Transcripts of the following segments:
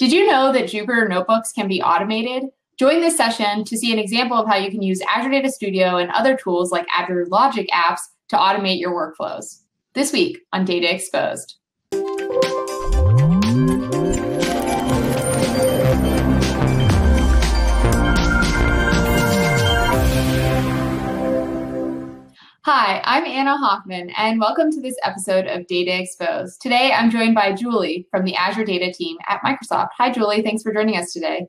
Did you know that Jupyter Notebooks can be automated? Join this session to see an example of how you can use Azure Data Studio and other tools like Azure Logic apps to automate your workflows. This week on Data Exposed. Hi, I'm Anna Hoffman, and welcome to this episode of Data Exposed. Today, I'm joined by Julie from the Azure Data team at Microsoft. Hi, Julie. Thanks for joining us today.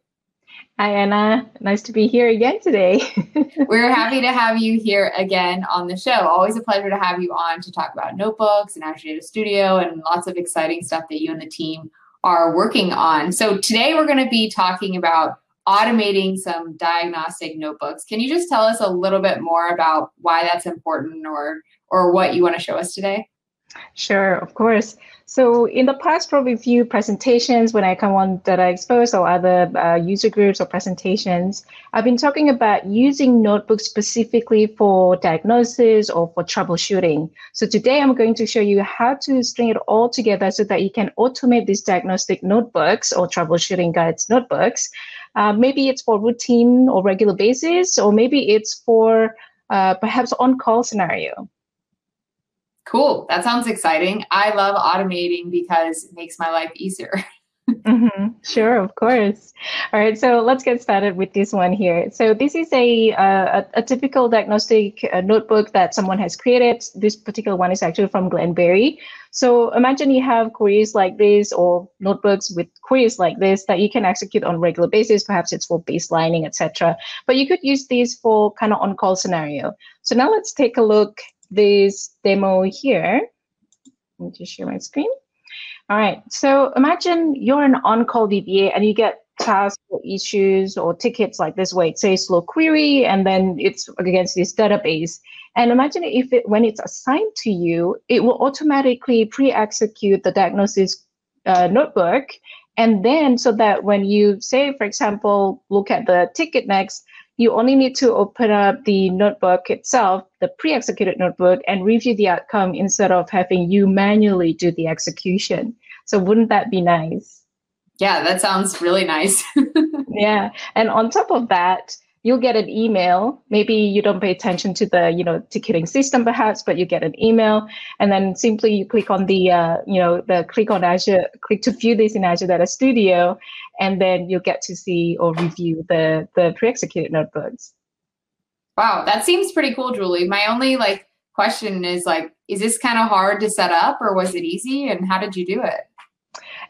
Hi, Anna. Nice to be here again today. We're happy to have you here again on the show. Always a pleasure to have you on to talk about notebooks and Azure Data Studio and lots of exciting stuff that you and the team are working on. So, today we're going to be talking about automating some diagnostic notebooks. Can you just tell us a little bit more about why that's important or or what you want to show us today? Sure, of course. So in the past probably few presentations, when I come on Data Exposed or other uh, user groups or presentations, I've been talking about using notebooks specifically for diagnosis or for troubleshooting. So today I'm going to show you how to string it all together so that you can automate these diagnostic notebooks or troubleshooting guides notebooks uh, maybe it's for routine or regular basis, or maybe it's for uh, perhaps on-call scenario. Cool. That sounds exciting. I love automating because it makes my life easier. mm-hmm. Sure, of course. All right, so let's get started with this one here. So this is a uh, a, a, typical diagnostic uh, notebook that someone has created. This particular one is actually from Glenn Berry. So imagine you have queries like this or notebooks with queries like this that you can execute on regular basis. Perhaps it's for baselining, etc. But you could use these for kind of on-call scenario. So now let's take a look this demo here. Let me just share my screen. All right. So imagine you're an on-call DBA and you get tasks or issues or tickets like this way. It says slow query, and then it's against this database. And imagine if it, when it's assigned to you, it will automatically pre-execute the diagnosis uh, notebook. And then so that when you say, for example, look at the ticket next, you only need to open up the notebook itself, the pre-executed notebook, and review the outcome instead of having you manually do the execution. So wouldn't that be nice? Yeah, that sounds really nice. yeah. And on top of that, you'll get an email. Maybe you don't pay attention to the, you know, ticketing system perhaps, but you get an email and then simply you click on the, uh, you know, the click on Azure, click to view this in Azure Data Studio, and then you'll get to see or review the, the pre-executed notebooks. Wow, that seems pretty cool, Julie. My only like question is like, is this kind of hard to set up or was it easy and how did you do it?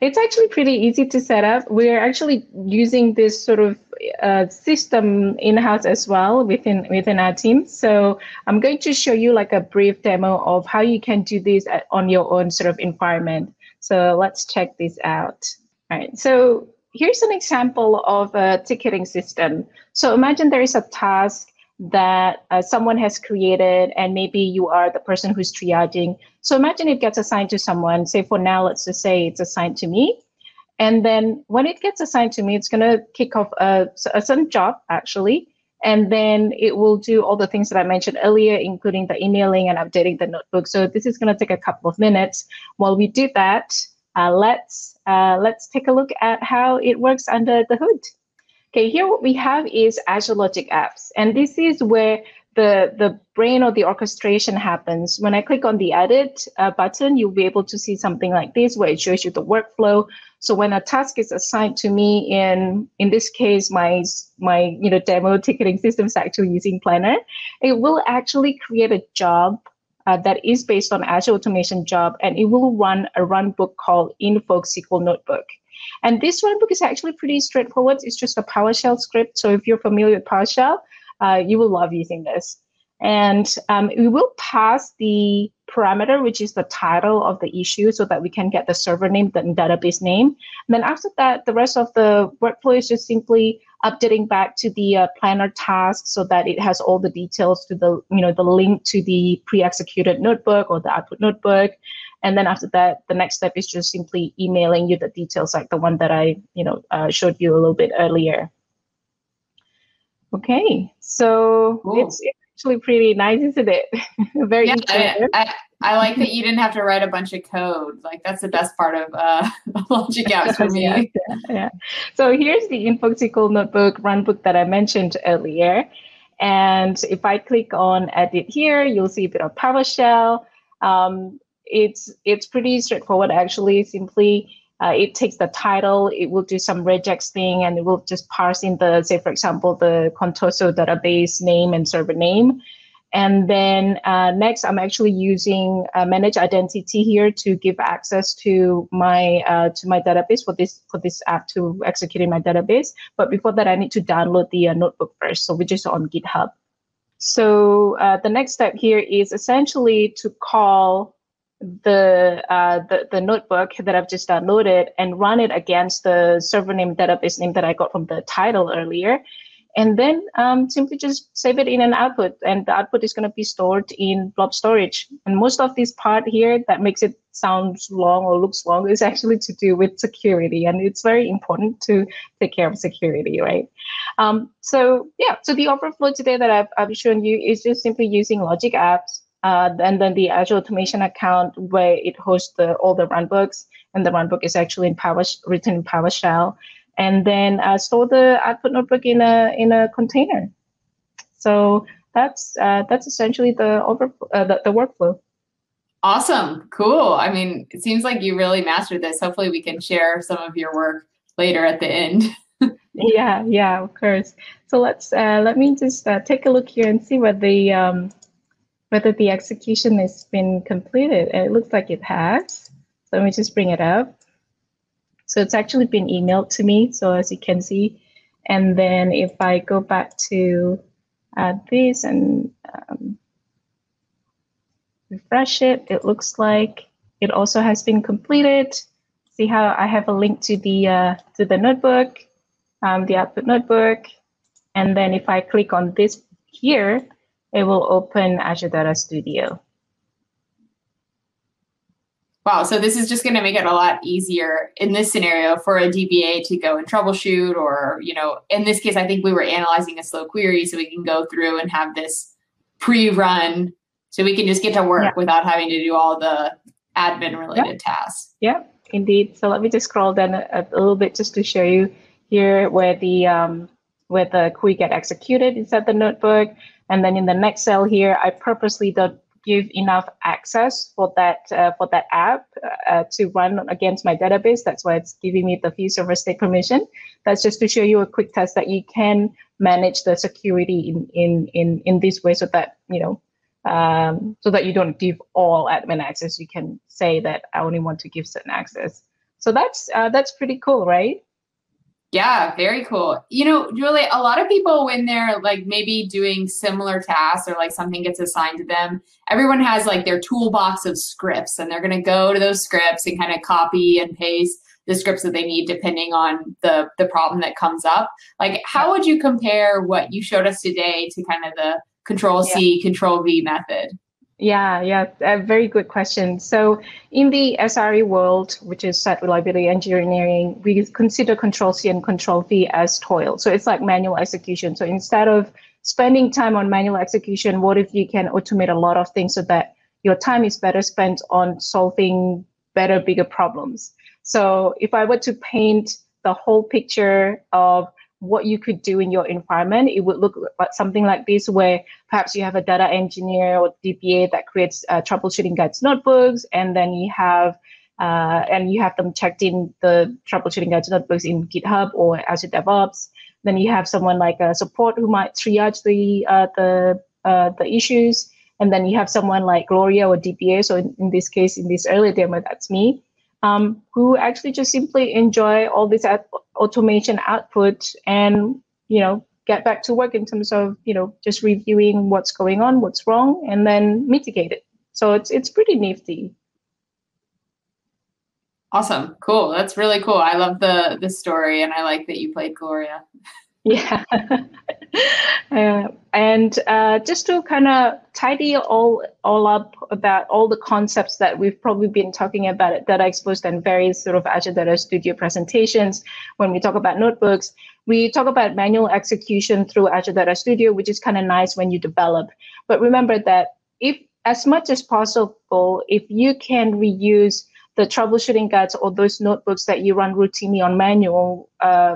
It's actually pretty easy to set up. We're actually using this sort of uh, system in-house as well within within our team. So I'm going to show you like a brief demo of how you can do this at, on your own sort of environment. So let's check this out. All right. So here's an example of a ticketing system. So imagine there is a task that uh, someone has created and maybe you are the person who's triaging. So imagine it gets assigned to someone, say for now, let's just say it's assigned to me. And then when it gets assigned to me, it's going to kick off a, a certain job actually. And then it will do all the things that I mentioned earlier, including the emailing and updating the notebook. So this is going to take a couple of minutes. While we do that, uh, let's uh, let's take a look at how it works under the hood. Okay, here what we have is Azure Logic Apps, and this is where the, the brain or the orchestration happens. When I click on the edit uh, button, you'll be able to see something like this where it shows you the workflow. So when a task is assigned to me in, in this case, my, my you know, demo ticketing system is actually using Planner, it will actually create a job uh, that is based on Azure Automation Job, and it will run a runbook called Invoke SQL Notebook. And this runbook is actually pretty straightforward. It's just a PowerShell script. So if you're familiar with PowerShell, uh, you will love using this. And um, we will pass the parameter, which is the title of the issue, so that we can get the server name, the database name. And then after that, the rest of the workflow is just simply updating back to the uh, planner task so that it has all the details to the, you know, the link to the pre-executed notebook or the output notebook. And then after that, the next step is just simply emailing you the details like the one that I, you know, uh, showed you a little bit earlier. Okay, so cool. it's actually pretty nice, isn't it? Very yeah, I, I, I, like that you didn't have to write a bunch of code. Like that's the best part of uh, Logic Apps for me. yeah, yeah, So here's the Invoke SQL notebook runbook that I mentioned earlier. And if I click on edit here, you'll see a bit of PowerShell. Um, it's it's pretty straightforward actually. Simply uh, it takes the title, it will do some regex thing, and it will just parse in the, say, for example, the Contoso database name and server name. And then uh, next, I'm actually using uh, manage identity here to give access to my uh, to my database for this for this app to execute in my database. But before that, I need to download the uh, notebook first, so which is on GitHub. So uh, the next step here is essentially to call the, uh, the the notebook that I've just downloaded and run it against the server name database name that I got from the title earlier, and then um, simply just save it in an output, and the output is going to be stored in blob storage. And most of this part here that makes it sound long or looks long is actually to do with security, and it's very important to take care of security, right? Um, so yeah, so the overflow today that I've, I've shown you is just simply using Logic Apps uh, and then the Azure Automation account where it hosts the, all the runbooks, and the runbook is actually in Power written in PowerShell, and then uh, store the output notebook in a in a container. So that's uh, that's essentially the over uh, the, the workflow. Awesome, cool. I mean, it seems like you really mastered this. Hopefully, we can share some of your work later at the end. yeah, yeah, of course. So let's uh, let me just uh, take a look here and see what the um, whether the execution has been completed. And it looks like it has. So let me just bring it up. So it's actually been emailed to me. So as you can see, and then if I go back to uh, this and um, refresh it, it looks like it also has been completed. See how I have a link to the uh, to the notebook, um, the output notebook, and then if I click on this here, it will open Azure Data Studio. Wow, so this is just going to make it a lot easier in this scenario for a DBA to go and troubleshoot, or, you know, in this case, I think we were analyzing a slow query, so we can go through and have this pre-run, so we can just get to work yeah. without having to do all the admin-related yeah. tasks. Yeah, indeed. So let me just scroll down a, a, little bit just to show you here where the um, where the query get executed inside the notebook. And then in the next cell here, I purposely don't give enough access for that uh, for that app uh, to run against my database. That's why it's giving me the view server state permission. That's just to show you a quick test that you can manage the security in in in in this way, so that you know. Um, so that you don't give all admin access, you can say that I only want to give certain access. So that's uh, that's pretty cool, right? Yeah, very cool. You know, Julie, a lot of people when they're like maybe doing similar tasks or like something gets assigned to them, everyone has like their toolbox of scripts and they're going to go to those scripts and kind of copy and paste the scripts that they need depending on the the problem that comes up. Like how would you compare what you showed us today to kind of the control C, yeah. control V method? Yeah, yeah, a very good question. So in the SRE world, which is site reliability engineering, we consider control C and control V as toil. So it's like manual execution. So instead of spending time on manual execution, what if you can automate a lot of things so that your time is better spent on solving better, bigger problems? So if I were to paint the whole picture of what you could do in your environment, it would look like something like this, where perhaps you have a data engineer or DBA that creates uh, troubleshooting guides notebooks, and then you have uh, and you have them checked in the troubleshooting guides notebooks in GitHub or Azure DevOps. Then you have someone like a support who might triage the uh, the uh, the issues, and then you have someone like Gloria or DBA. So in, in this case, in this earlier demo, that's me um, who actually just simply enjoy all this automation output and you know get back to work in terms of you know just reviewing what's going on, what's wrong, and then mitigate it. So it's it's pretty nifty. Awesome, cool. That's really cool. I love the the story, and I like that you played Gloria. Yeah. uh, and uh, just to kind of tidy all all up about all the concepts that we've probably been talking about that I exposed in various sort of Azure Data Studio presentations. When we talk about notebooks, we talk about manual execution through Azure Data Studio, which is kind of nice when you develop. But remember that if as much as possible, if you can reuse the troubleshooting guides or those notebooks that you run routinely on manual uh,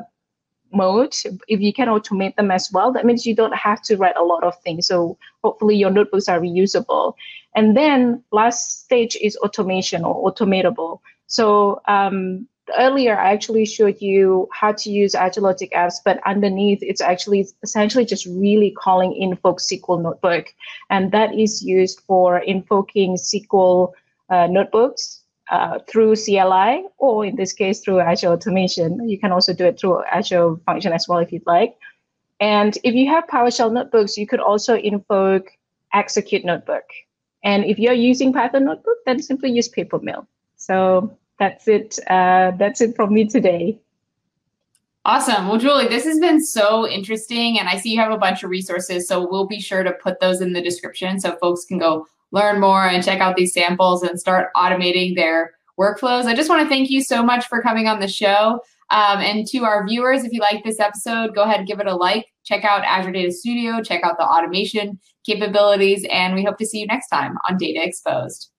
mode, if you can automate them as well, that means you don't have to write a lot of things. So hopefully your notebooks are reusable. And then last stage is automation or automatable. So um, earlier I actually showed you how to use Azure Logic apps, but underneath it's actually essentially just really calling invoke SQL notebook. And that is used for invoking SQL uh, notebooks uh, through CLI, or in this case, through Azure Automation. You can also do it through Azure Function as well if you'd like. And if you have PowerShell notebooks, you could also invoke execute notebook. And if you're using Python notebook, then simply use Papermill. So that's it. Uh, that's it from me today. Awesome. Well, Julie, this has been so interesting. And I see you have a bunch of resources. So we'll be sure to put those in the description so folks can go learn more and check out these samples and start automating their workflows. I just want to thank you so much for coming on the show. Um, and to our viewers, if you like this episode, go ahead and give it a like. Check out Azure Data Studio, check out the automation capabilities, and we hope to see you next time on Data Exposed.